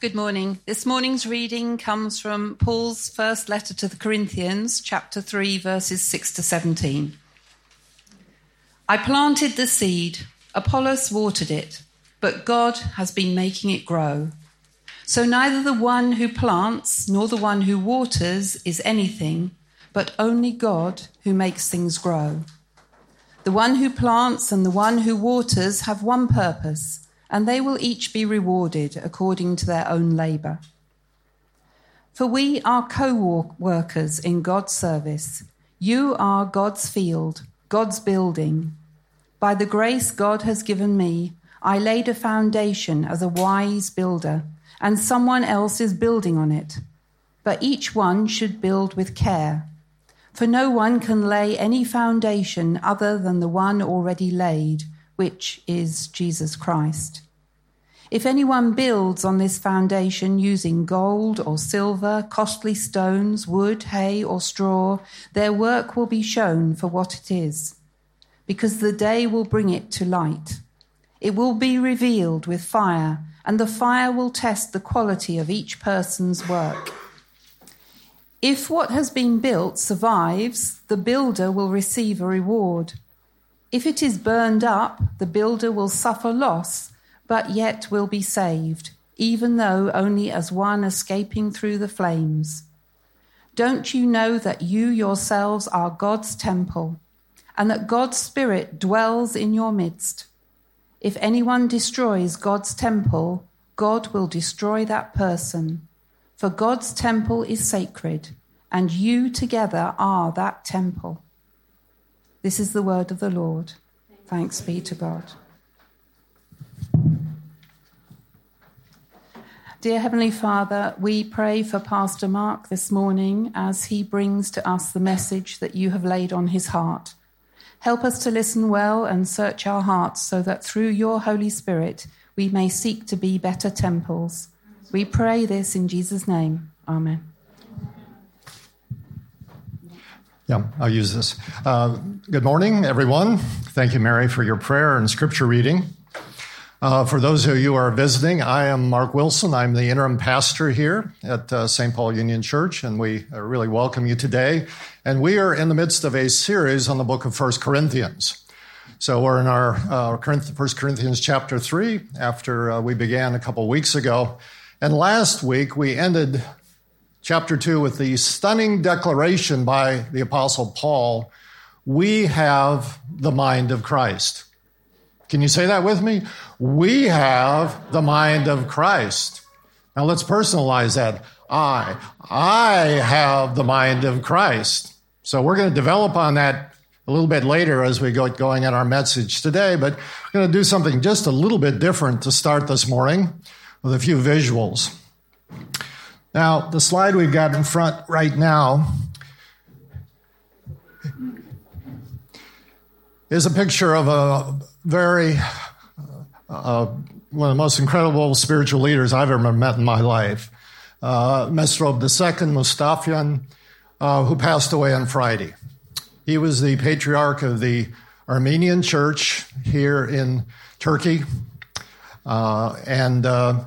Good morning. This morning's reading comes from Paul's first letter to the Corinthians, chapter 3, verses 6 to 17. I planted the seed, Apollos watered it, but God has been making it grow. So neither the one who plants nor the one who waters is anything, but only God who makes things grow. The one who plants and the one who waters have one purpose and they will each be rewarded according to their own labour. For we are co workers in God's service. You are God's field, God's building. By the grace God has given me, I laid a foundation as a wise builder, and someone else is building on it. But each one should build with care. For no one can lay any foundation other than the one already laid which is Jesus Christ. If anyone builds on this foundation using gold or silver, costly stones, wood, hay, or straw, their work will be shown for what it is, because the day will bring it to light. It will be revealed with fire, and the fire will test the quality of each person's work. If what has been built survives, the builder will receive a reward. If it is burned up, the builder will suffer loss, but yet will be saved, even though only as one escaping through the flames. Don't you know that you yourselves are God's temple, and that God's Spirit dwells in your midst? If anyone destroys God's temple, God will destroy that person. For God's temple is sacred, and you together are that temple. This is the word of the Lord. Thanks be to God. Dear Heavenly Father, we pray for Pastor Mark this morning as he brings to us the message that you have laid on his heart. Help us to listen well and search our hearts so that through your Holy Spirit we may seek to be better temples. We pray this in Jesus' name. Amen. Yeah, I'll use this. Uh, good morning, everyone. Thank you, Mary, for your prayer and scripture reading. Uh, for those of you who are visiting, I am Mark Wilson. I'm the interim pastor here at uh, St. Paul Union Church, and we uh, really welcome you today. And we are in the midst of a series on the book of First Corinthians. So we're in our uh, First Corinthians chapter 3 after uh, we began a couple weeks ago. And last week we ended chapter 2 with the stunning declaration by the Apostle Paul we have the mind of Christ. Can you say that with me? We have the mind of Christ. Now let's personalize that. I, I have the mind of Christ. So we're going to develop on that a little bit later as we go going in our message today, but we're going to do something just a little bit different to start this morning with a few visuals. Now, the slide we've got in front right now is a picture of a very, uh, one of the most incredible spiritual leaders I've ever met in my life. Uh, Mesrob II Mutafyan, uh, who passed away on Friday. He was the patriarch of the Armenian church here in Turkey. Uh, and uh,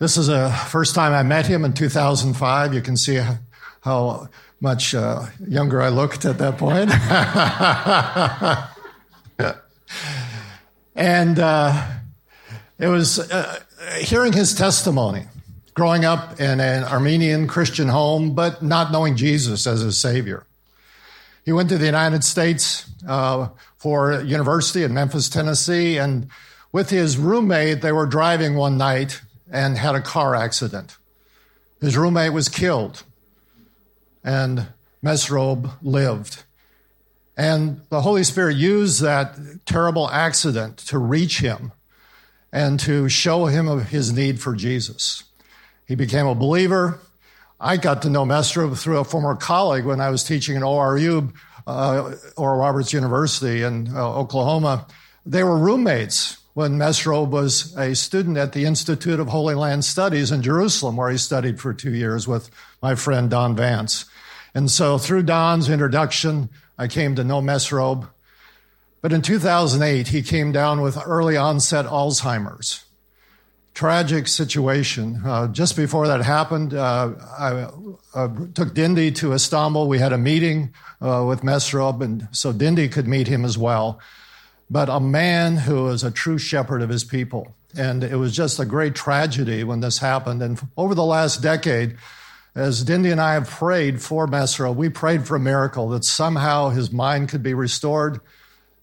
this is the first time I met him in 2005. You can see how much uh, younger I looked at that point. and uh, it was uh, hearing his testimony, growing up in an Armenian Christian home, but not knowing Jesus as his Savior. He went to the United States uh, for university in Memphis, Tennessee, and with his roommate, they were driving one night and had a car accident. His roommate was killed, and Mesrob lived. And the Holy Spirit used that terrible accident to reach him and to show him of his need for Jesus. He became a believer. I got to know Mesrob through a former colleague when I was teaching at ORU, uh, Oral Roberts University in uh, Oklahoma. They were roommates when Mesrob was a student at the Institute of Holy Land Studies in Jerusalem, where he studied for two years with my friend Don Vance. And so through Don's introduction, I came to know Mesrob. But in 2008, he came down with early onset Alzheimer's. tragic situation. Uh, just before that happened, uh, I uh, took Dindi to Istanbul. We had a meeting uh, with Mesrob, and so Dindi could meet him as well. But a man who was a true shepherd of his people. And it was just a great tragedy when this happened. And over the last decade, as Dindi and I have prayed for Mesro, we prayed for a miracle that somehow his mind could be restored.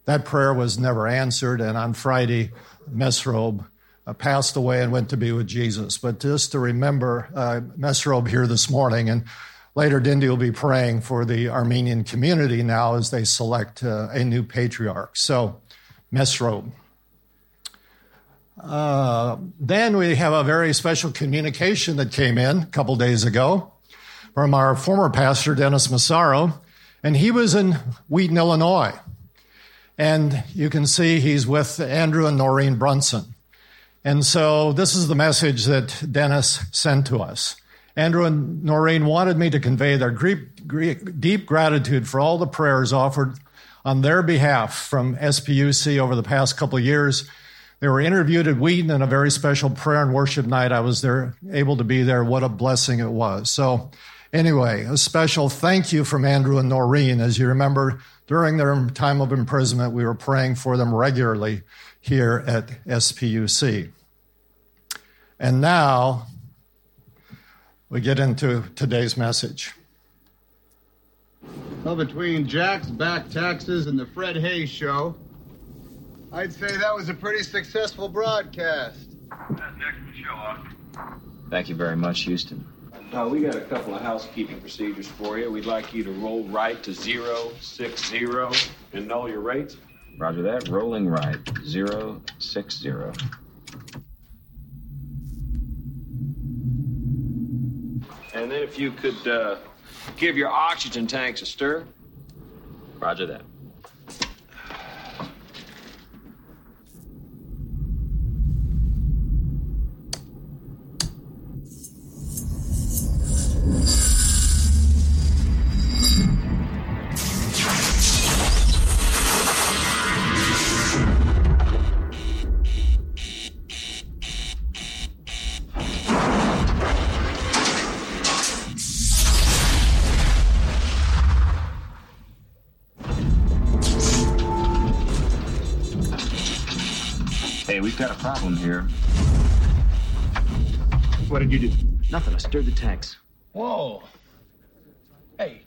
That prayer was never answered. And on Friday, Mesrob uh, passed away and went to be with Jesus. But just to remember uh, Mesrob here this morning, and later Dindi will be praying for the Armenian community now as they select uh, a new patriarch. So, Mesrob. Uh, then we have a very special communication that came in a couple days ago from our former pastor, Dennis Massaro, and he was in Wheaton, Illinois. And you can see he's with Andrew and Noreen Brunson. And so this is the message that Dennis sent to us. Andrew and Noreen wanted me to convey their deep gratitude for all the prayers offered on their behalf from SPUC over the past couple years they were interviewed at Wheaton in a very special prayer and worship night. I was there, able to be there. What a blessing it was. So, anyway, a special thank you from Andrew and Noreen. As you remember, during their time of imprisonment, we were praying for them regularly here at SPUC. And now we get into today's message. Well, between Jack's back taxes and the Fred Haise show, I'd say that was a pretty successful broadcast. next show off. Thank you very much, Houston. Uh, we got a couple of housekeeping procedures for you. We'd like you to roll right to zero six zero and know your rates. Roger that. Rolling right. Zero six zero. And then if you could uh, give your oxygen tanks a stir. Roger that. Problem here. What did you do? Nothing. I stirred the tanks. Whoa. Hey.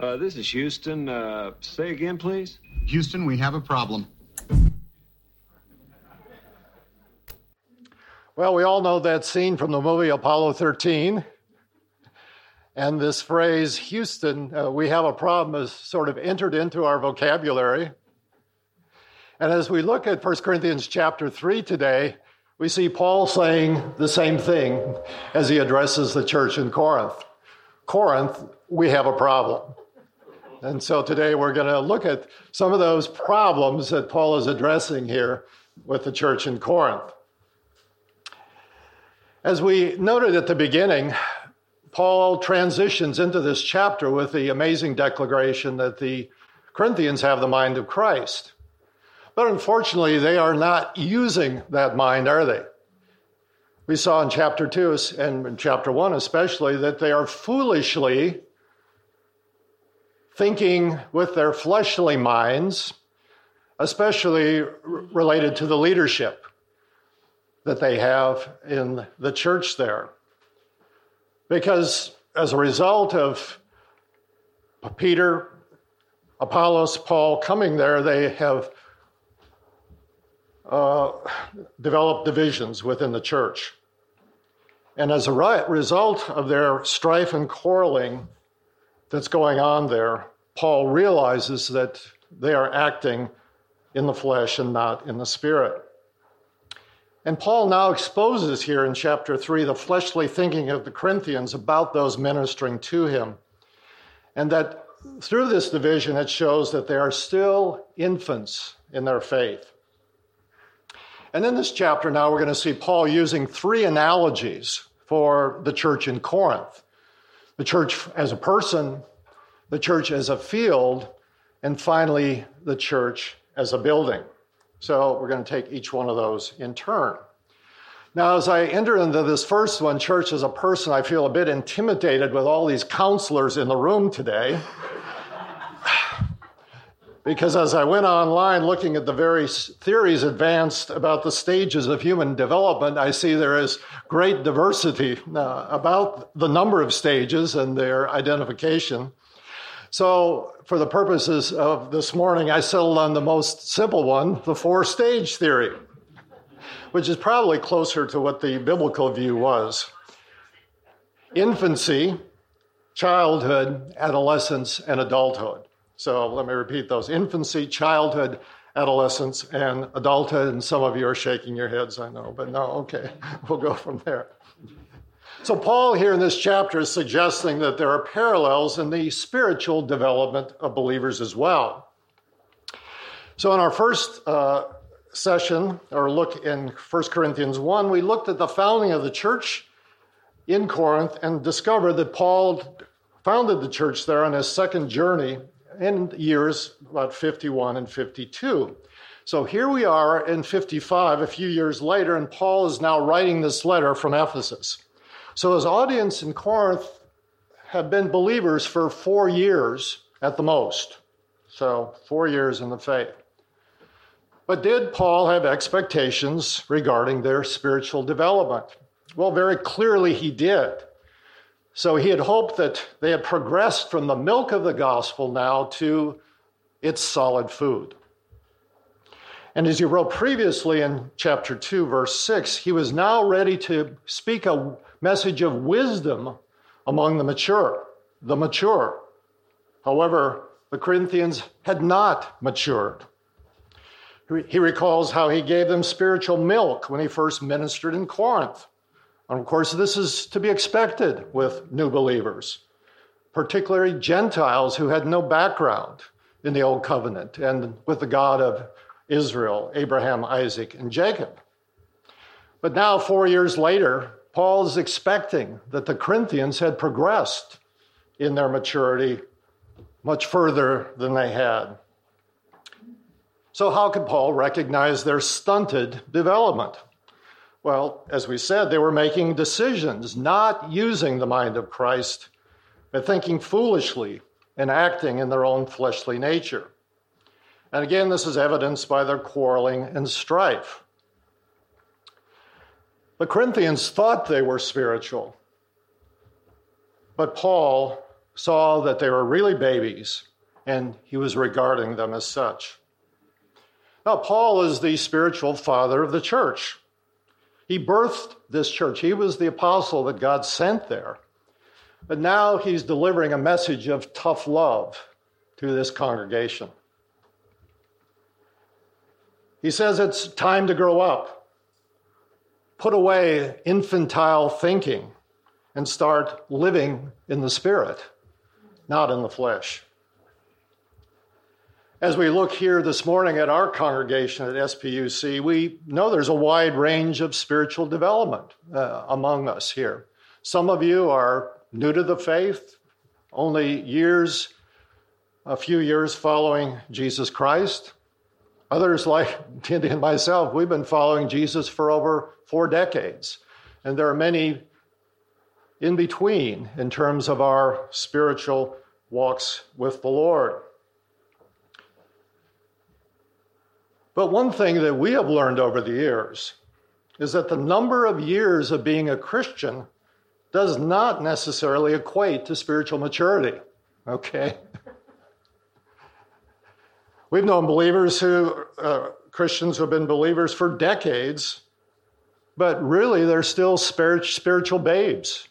Uh, this is Houston. Uh, say again, please. Houston, we have a problem. Well, we all know that scene from the movie Apollo 13. And this phrase, Houston, uh, we have a problem, has sort of entered into our vocabulary. And as we look at 1 Corinthians chapter 3 today, we see Paul saying the same thing as he addresses the church in Corinth. Corinth, we have a problem. And so today we're going to look at some of those problems that Paul is addressing here with the church in Corinth. As we noted at the beginning, Paul transitions into this chapter with the amazing declaration that the Corinthians have the mind of Christ. But unfortunately, they are not using that mind, are they? We saw in chapter 2 and in chapter 1 especially that they are foolishly thinking with their fleshly minds, especially related to the leadership that they have in the church there. Because as a result of Peter, Apollos, Paul coming there, they have uh, developed divisions within the church. And as a result of their strife and quarreling that's going on there, Paul realizes that they are acting in the flesh and not in the spirit. And Paul now exposes here in chapter 3 the fleshly thinking of the Corinthians about those ministering to him. And that through this division, it shows that they are still infants in their faith. And in this chapter now, we're going to see Paul using three analogies for the church in Corinth the church as a person, the church as a field, and finally, the church as a building. So we're going to take each one of those in turn. Now, as I enter into this first one, church as a person, I feel a bit intimidated with all these counselors in the room today. Because as I went online looking at the various theories advanced about the stages of human development, I see there is great diversity uh, about the number of stages and their identification. So, for the purposes of this morning, I settled on the most simple one the four stage theory, which is probably closer to what the biblical view was infancy, childhood, adolescence, and adulthood. So, let me repeat those infancy, childhood, adolescence, and adulthood. And some of you are shaking your heads, I know, but no, okay, we'll go from there. So, Paul here in this chapter is suggesting that there are parallels in the spiritual development of believers as well. So, in our first uh, session, or look in 1 Corinthians 1, we looked at the founding of the church in Corinth and discovered that Paul founded the church there on his second journey in years about 51 and 52. So here we are in 55, a few years later, and Paul is now writing this letter from Ephesus. So his audience in Corinth have been believers for four years at the most. So, four years in the faith. But did Paul have expectations regarding their spiritual development? Well, very clearly he did. So he had hoped that they had progressed from the milk of the gospel now to its solid food. And as he wrote previously in chapter 2, verse 6, he was now ready to speak a message of wisdom among the mature, the mature. However, the Corinthians had not matured. He recalls how he gave them spiritual milk when he first ministered in Corinth. And of course, this is to be expected with new believers, particularly Gentiles who had no background in the Old Covenant and with the God of Israel, Abraham, Isaac, and Jacob. But now, four years later, Paul is expecting that the Corinthians had progressed in their maturity much further than they had. So, how could Paul recognize their stunted development? Well, as we said, they were making decisions, not using the mind of Christ, but thinking foolishly and acting in their own fleshly nature. And again, this is evidenced by their quarreling and strife. The Corinthians thought they were spiritual, but Paul saw that they were really babies, and he was regarding them as such. Now, Paul is the spiritual father of the church. He birthed this church, he was the apostle that God sent there. But now he's delivering a message of tough love to this congregation. He says it's time to grow up put away infantile thinking and start living in the spirit, not in the flesh. As we look here this morning at our congregation at SPUC, we know there's a wide range of spiritual development uh, among us here. Some of you are new to the faith, only years, a few years following Jesus Christ. Others, like Dindi and myself, we've been following Jesus for over four decades. And there are many in between in terms of our spiritual walks with the Lord. But one thing that we have learned over the years is that the number of years of being a Christian does not necessarily equate to spiritual maturity. Okay? We've known believers who, uh, Christians who have been believers for decades, but really they're still spiritual babes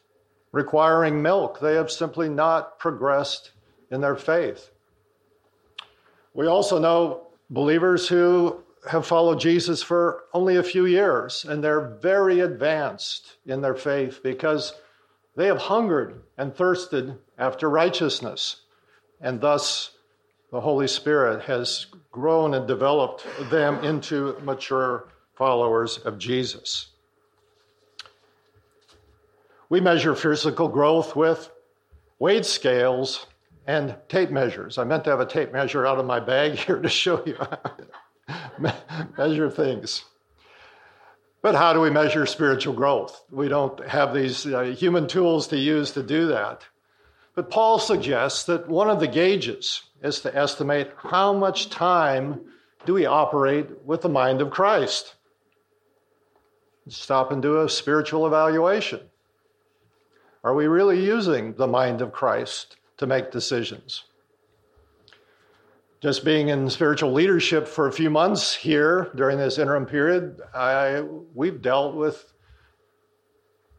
requiring milk. They have simply not progressed in their faith. We also know believers who have followed Jesus for only a few years, and they're very advanced in their faith because they have hungered and thirsted after righteousness, and thus the Holy Spirit has grown and developed them into mature followers of Jesus. We measure physical growth with weight scales and tape measures. I meant to have a tape measure out of my bag here to show you. How measure things. But how do we measure spiritual growth? We don't have these uh, human tools to use to do that. But Paul suggests that one of the gauges is to estimate how much time do we operate with the mind of Christ. Stop and do a spiritual evaluation. Are we really using the mind of Christ to make decisions? Just being in spiritual leadership for a few months here during this interim period, I, we've dealt with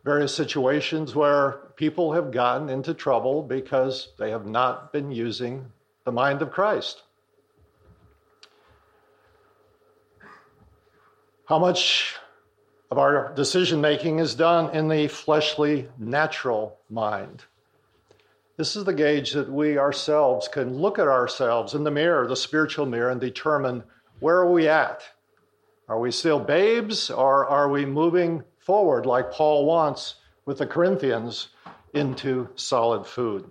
various situations where people have gotten into trouble because they have not been using the mind of Christ. How much of our decision making is done in the fleshly, natural mind? This is the gauge that we ourselves can look at ourselves in the mirror, the spiritual mirror, and determine where are we at? Are we still babes or are we moving forward like Paul wants with the Corinthians into solid food?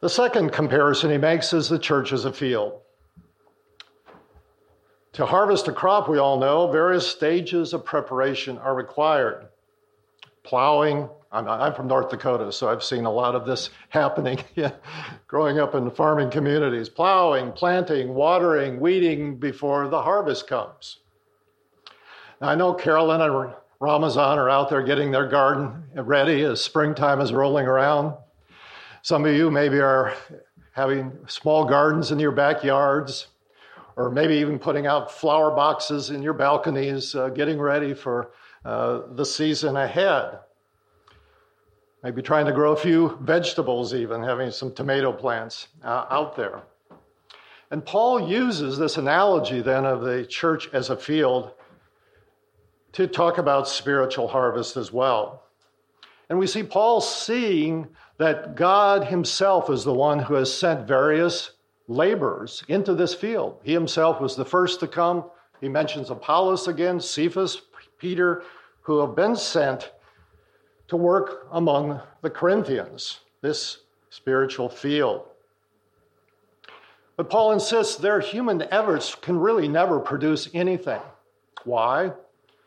The second comparison he makes is the church as a field. To harvest a crop, we all know, various stages of preparation are required. Plowing, I'm, I'm from North Dakota, so I've seen a lot of this happening growing up in farming communities. Plowing, planting, watering, weeding before the harvest comes. Now, I know Carolyn and Ramazan are out there getting their garden ready as springtime is rolling around. Some of you maybe are having small gardens in your backyards or maybe even putting out flower boxes in your balconies, uh, getting ready for uh, the season ahead. Maybe trying to grow a few vegetables, even having some tomato plants uh, out there. And Paul uses this analogy then of the church as a field to talk about spiritual harvest as well. And we see Paul seeing that God himself is the one who has sent various laborers into this field. He himself was the first to come. He mentions Apollos again, Cephas, Peter, who have been sent to work among the Corinthians, this spiritual field. But Paul insists their human efforts can really never produce anything. Why?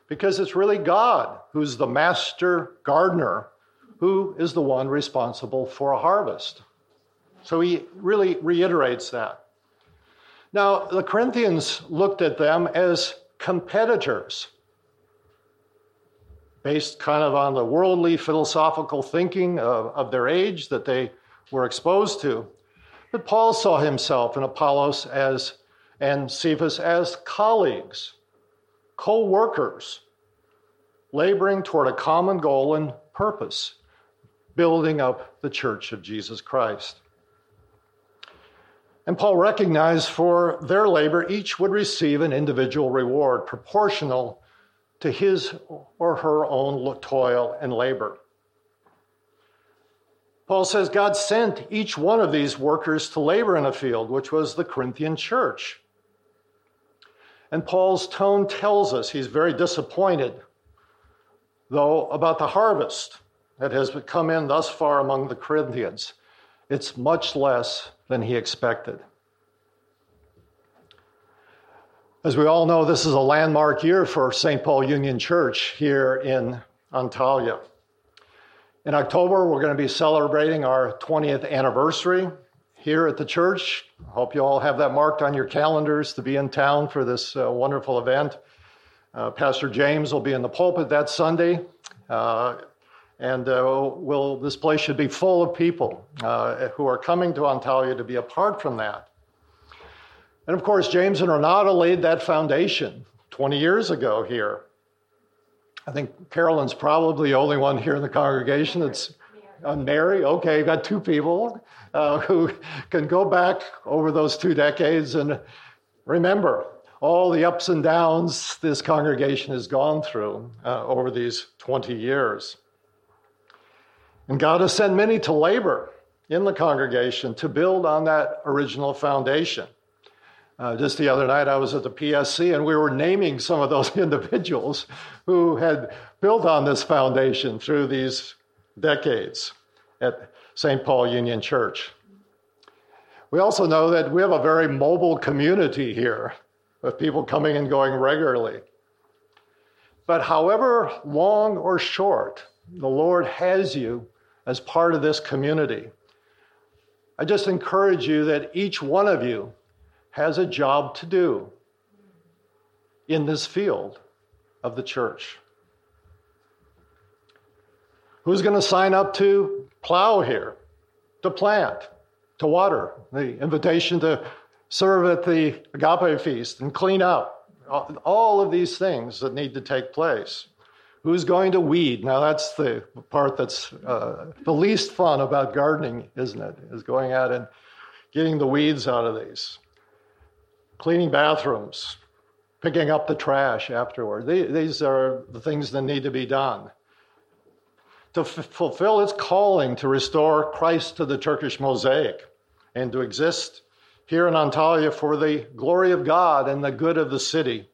Because it's really God who's the master gardener, who is the one responsible for a harvest. So he really reiterates that. Now, the Corinthians looked at them as competitors, based kind of on the worldly philosophical thinking of, of their age that they were exposed to. But Paul saw himself and Apollos as and Cephas as colleagues, co workers, laboring toward a common goal and purpose, building up the church of Jesus Christ. And Paul recognized for their labor, each would receive an individual reward proportional to his or her own toil and labor. Paul says God sent each one of these workers to labor in a field, which was the Corinthian church. And Paul's tone tells us he's very disappointed, though, about the harvest that has come in thus far among the Corinthians. It's much less than he expected. As we all know, this is a landmark year for St. Paul Union Church here in Antalya. In October, we're going to be celebrating our 20th anniversary here at the church. I hope you all have that marked on your calendars to be in town for this uh, wonderful event. Uh, Pastor James will be in the pulpit that Sunday. Uh, and uh, will, this place should be full of people uh, who are coming to Antalya to be a part from that. And of course, James and Renata laid that foundation 20 years ago here. I think Carolyn's probably the only one here in the congregation that's uh, Mary. Okay, you've got two people uh, who can go back over those two decades and remember all the ups and downs this congregation has gone through uh, over these 20 years. And God has sent many to labor in the congregation to build on that original foundation. Uh, just the other night, I was at the PSC and we were naming some of those individuals who had built on this foundation through these decades at St. Paul Union Church. We also know that we have a very mobile community here. with people coming and going regularly. But however long or short the Lord has you as part of this community, I just encourage you that each one of you has a job to do in this field of the church. Who's going to sign up to plow here, to plant, to water? The invitation to serve at the agape feast and clean up. All of these things that need to take place. Who's going to weed? Now, that's the part that's uh, the least fun about gardening, isn't it? Is going out and getting the weeds out of these. Cleaning bathrooms, picking up the trash afterward. These are the things that need to be done. To f- fulfill its calling to restore Christ to the Turkish mosaic and to exist here in Antalya for the glory of God and the good of the city,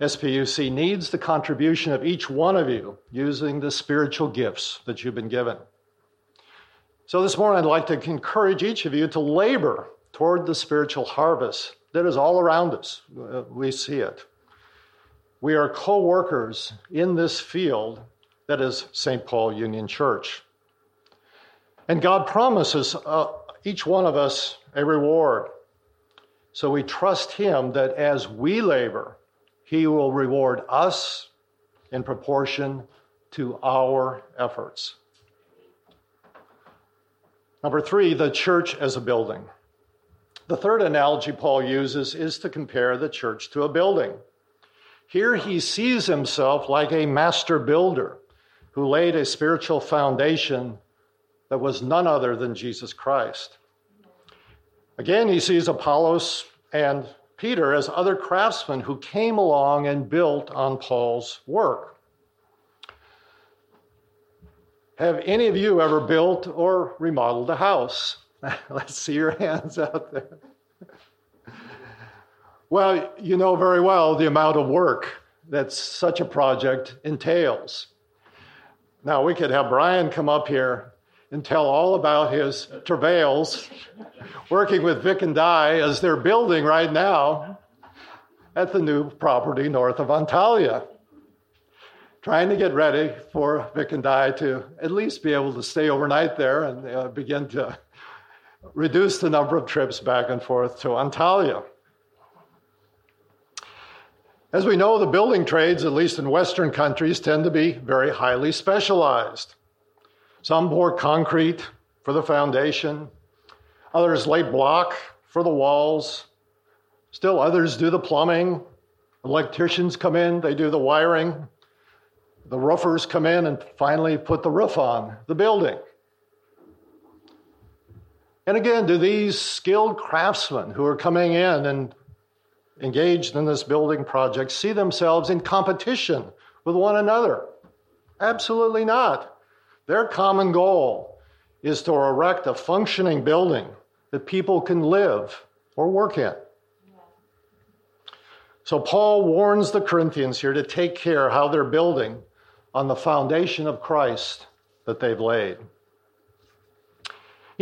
SPUC needs the contribution of each one of you using the spiritual gifts that you've been given. So this morning, I'd like to encourage each of you to labor toward the spiritual harvest that is all around us. Uh, we see it. We are co workers in this field that is St. Paul Union Church. And God promises uh, each one of us a reward. So we trust Him that as we labor, He will reward us in proportion to our efforts. Number three, the church as a building. The third analogy Paul uses is to compare the church to a building. Here he sees himself like a master builder who laid a spiritual foundation that was none other than Jesus Christ. Again, he sees Apollos and Peter as other craftsmen who came along and built on Paul's work. Have any of you ever built or remodeled a house? Let's see your hands out there. Well, you know very well the amount of work that such a project entails. Now, we could have Brian come up here and tell all about his travails working with Vic and Di as they're building right now at the new property north of Antalya. Trying to get ready for Vic and Di to at least be able to stay overnight there and uh, begin to reduce the number of trips back and forth to Antalya. As we know, the building trades, at least in Western countries, tend to be very highly specialized. Some pour concrete for the foundation, others lay block for the walls, still others do the plumbing. Electricians come in, they do the wiring. The roofers come in and finally put the roof on the building. And again, do these skilled craftsmen who are coming in and engaged in this building project see themselves in competition with one another? Absolutely not. Their common goal is to erect a functioning building that people can live or work in. So Paul warns the Corinthians here to take care how they're building on the foundation of Christ that they've laid.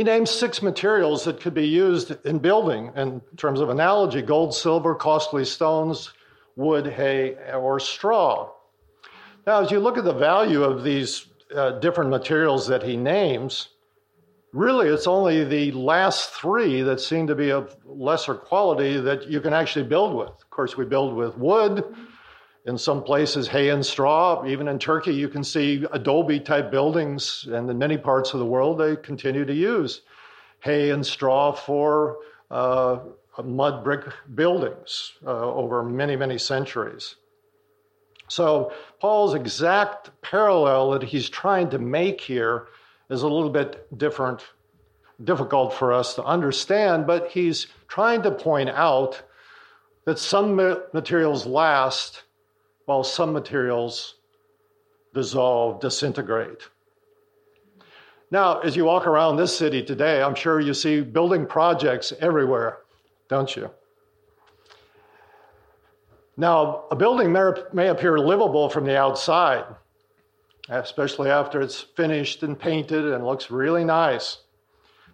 He names six materials that could be used in building in terms of analogy gold, silver, costly stones, wood, hay, or straw. Now, as you look at the value of these uh, different materials that he names, really it's only the last three that seem to be of lesser quality that you can actually build with. Of course, we build with wood, in some places, hay and straw. Even in Turkey, you can see adobe type buildings, and in many parts of the world, they continue to use hay and straw for uh, mud brick buildings uh, over many, many centuries. So, Paul's exact parallel that he's trying to make here is a little bit different, difficult for us to understand, but he's trying to point out that some materials last while some materials dissolve, disintegrate. Now, as you walk around this city today, I'm sure you see building projects everywhere, don't you? Now, a building may, appear livable from the outside, especially after it's finished and painted and looks really nice.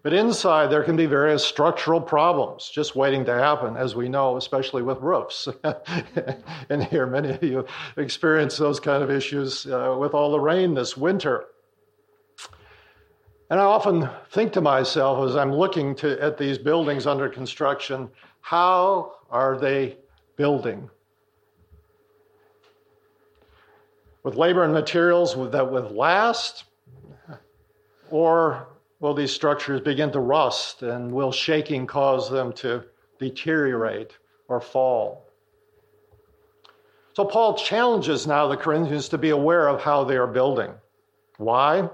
But inside, there can be various structural problems just waiting to happen, as we know, especially with roofs. and here, many of you experience those kind of issues uh, with all the rain this winter. And I often think to myself as I'm looking to, at these buildings under construction, how are they building? With labor and materials that would last, or will these structures begin to rust and will shaking cause them to deteriorate or fall? So, Paul challenges now the Corinthians to be aware of how they are building. Why?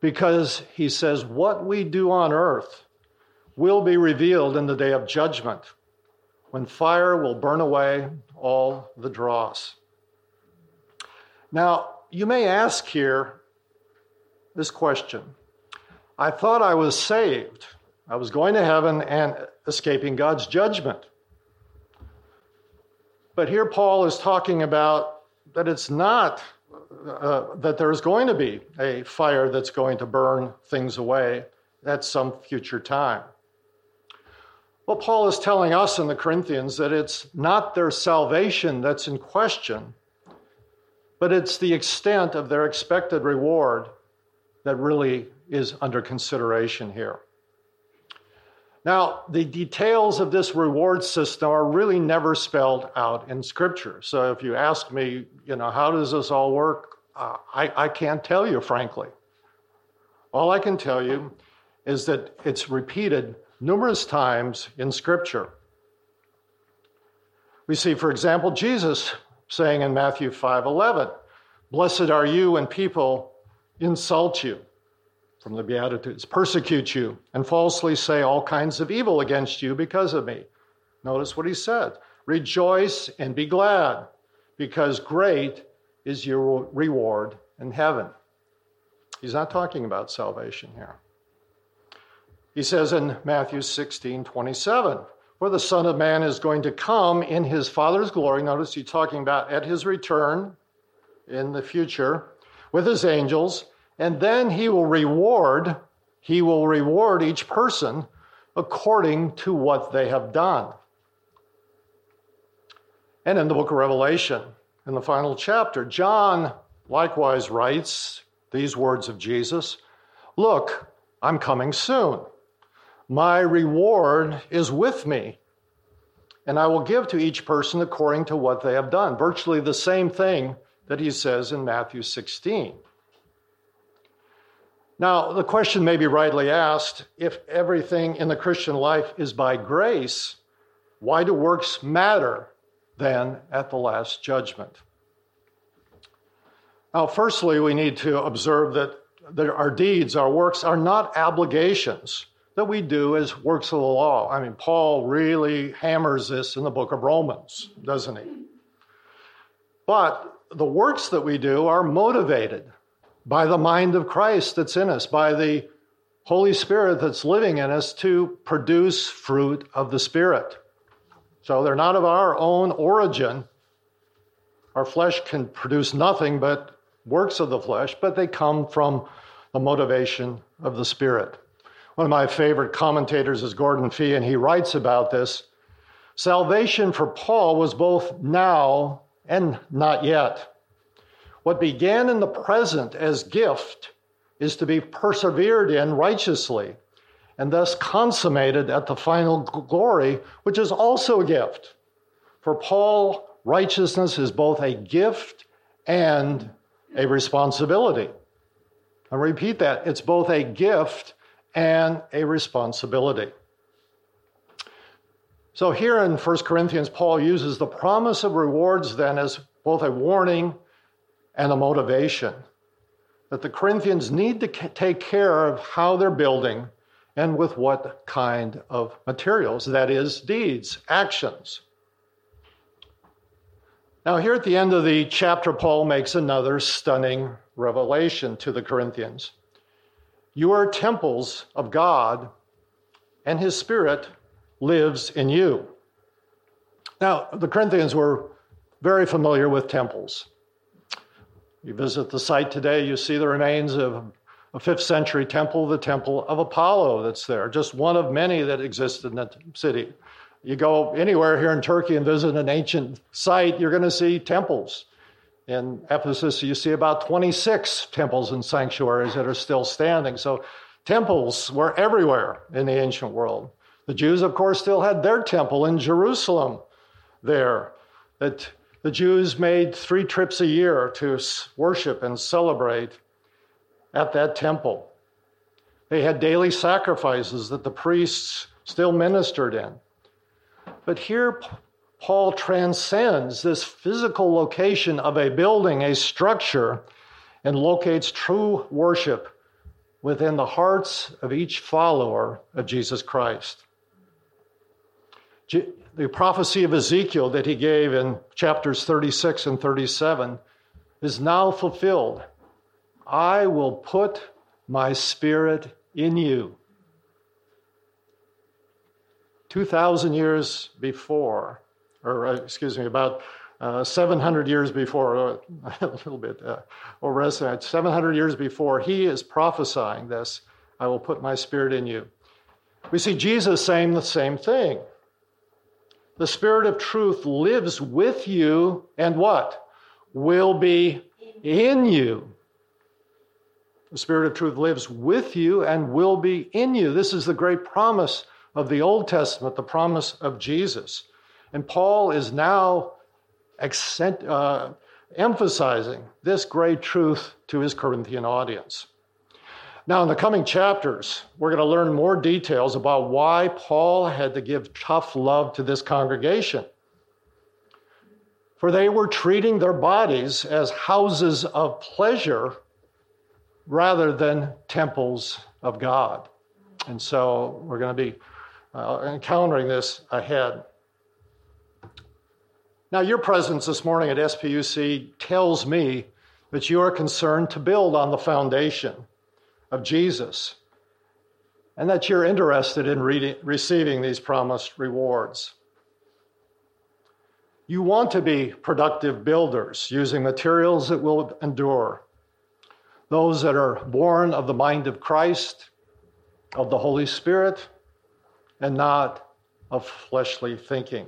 Because he says, What we do on earth will be revealed in the day of judgment, when fire will burn away all the dross. Now, you may ask here this question I thought I was saved. I was going to heaven and escaping God's judgment. But here Paul is talking about that it's not uh, that there's going to be a fire that's going to burn things away at some future time. Well, Paul is telling us in the Corinthians that it's not their salvation that's in question, but it's the extent of their expected reward that really is under consideration here. Now, the details of this reward system are really never spelled out in Scripture. So if you ask me, you know, how does this all work? Uh, I, I can't tell you, frankly. All I can tell you is that it's repeated numerous times in Scripture. We see, for example, Jesus saying in Matthew 5 11, Blessed are you when people insult you from the Beatitudes, persecute you, and falsely say all kinds of evil against you because of me. Notice what he said Rejoice and be glad, because great is your reward in heaven. He's not talking about salvation here. He says in Matthew 16 27, For the Son of Man is going to come in his Father's glory. Notice he's talking about at his return in the future with his angels and then he will reward, he will reward each person according to what they have done. And in the book of Revelation, in the final chapter, John likewise writes these words of Jesus Look, I'm coming soon. My reward is with me, and I will give to each person according to what they have done. Virtually the same thing that he says in Matthew 16. Now, the question may be rightly asked if everything in the Christian life is by grace, why do works matter then at the last judgment? Now, firstly, we need to observe that, that our deeds, our works, are not obligations that we do as works of the law. I mean, Paul really hammers this in the book of Romans, doesn't he? But the works that we do are motivated by the mind of Christ that's in us, by the Holy Spirit that's living in us to produce fruit of the Spirit. So they're not of our own origin. Our flesh can produce nothing but works of the flesh, but they come from the motivation of the Spirit. One of my favorite commentators is Gordon Fee, and he writes about this. Salvation for Paul was both now and not yet. What began in the present as gift is to be persevered in righteously and thus consummated at the final glory, which is also a gift. For Paul, righteousness is both a gift and a responsibility. I repeat that it's both a gift and a responsibility. So here in 1 Corinthians, Paul uses the promise of rewards then as both a warning and a motivation. That the Corinthians need to take care of how they're building and with what kind of materials, that is, deeds, actions. Now, here at the end of the chapter, Paul makes another stunning revelation to the Corinthians. You are temples of God, and his Spirit lives in you. Now, the Corinthians were very familiar with temples. You visit the site today, you see the remains of a fifth century temple, the Temple of Apollo, that's there, just one of many that exist in that city. You go anywhere here in Turkey and visit an ancient site, you're going to see temples. In Ephesus, you see about 26 temples and sanctuaries that are still standing. So, temples were everywhere in the ancient world. The Jews, of course, still had their temple in Jerusalem there, that the Jews made three trips a year to worship and celebrate at that temple. They had daily sacrifices that the priests still ministered in. But here, Paul transcends this physical location of a building, a structure, and locates true worship within the hearts of each follower of Jesus Christ. The prophecy of Ezekiel that he gave in chapters 36 and 37 is now fulfilled I will put my spirit in you. 2,000 years before, or uh, excuse me, about uh, 700 years before, uh, a little bit uh, over 700 years before, he is prophesying this I will put my spirit in you. We see Jesus saying the same thing. The spirit of truth lives with you and what? Will be in you. The Spirit of truth lives with you and will be in you. This is the great promise of the Old Testament, the promise of Jesus. And Paul is now accent, uh, emphasizing this great truth to his Corinthian audience. Now, in the coming chapters, we're going to learn more details about why Paul had to give tough love to this congregation. For they were treating their bodies as houses of pleasure rather than temples of God. And so we're going to be uh, encountering this ahead. Now, your presence this morning at SPUC tells me that you are concerned to build on the foundation of Jesus and that you're interested in reading, receiving these promised rewards. You want to be productive builders using materials that will endure those that are born of the mind of Christ, of the Holy Spirit, and not of fleshly thinking.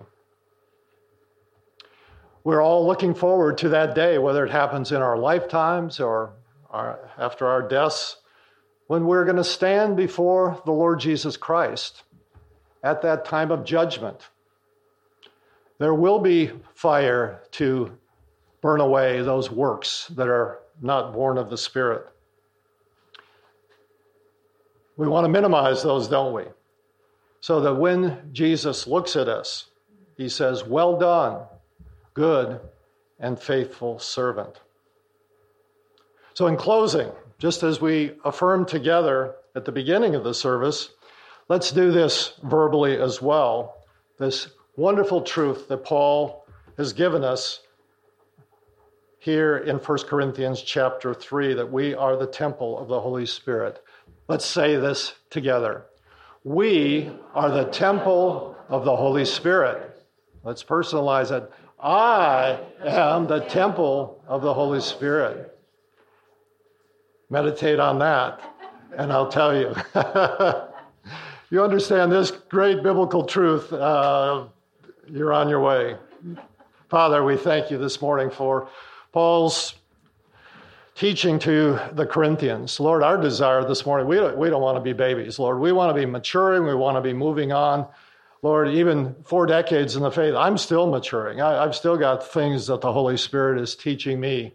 We're all looking forward to that day, whether it happens in our lifetimes or our, after our deaths, when we're going to stand before the Lord Jesus Christ at that time of judgment. There will be fire to burn away those works that are not born of the Spirit. We want to minimize those, don't we? So that when Jesus looks at us, he says, Well done, good and faithful servant. So, in closing, just as we affirmed together at the beginning of the service, let's do this verbally as well. This wonderful truth that Paul has given us here in 1 Corinthians chapter 3 that we are the temple of the Holy Spirit. Let's say this together. We are the temple of the Holy Spirit. Let's personalize it. I am the temple of the Holy Spirit. Meditate on that, and I'll tell you. you understand this great biblical truth, uh, you're on your way. Father, we thank you this morning for Paul's teaching to the Corinthians. Lord, our desire this morning, we don't, we don't want to be babies, Lord. We want to be maturing, we want to be moving on. Lord, even four decades in the faith, I'm still maturing. I, have still got things that the Holy Spirit is teaching me.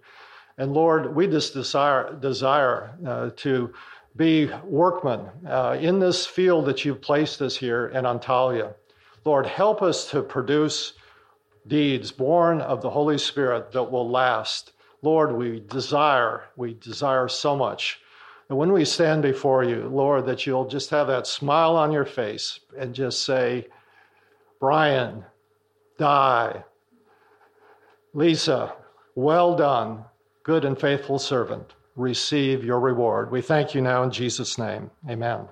And Lord, we just desire, desire uh, to be workmen uh, in this field that you've placed us here in Antalya. Lord, help us to produce deeds born of the Holy Spirit that will last. Lord, we desire, we desire so much. And when we stand before you, Lord, that you'll just have that smile on your face and just say, Brian, die. Lisa, well done, good and faithful servant. Receive your reward. We thank you now in Jesus' name. Amen.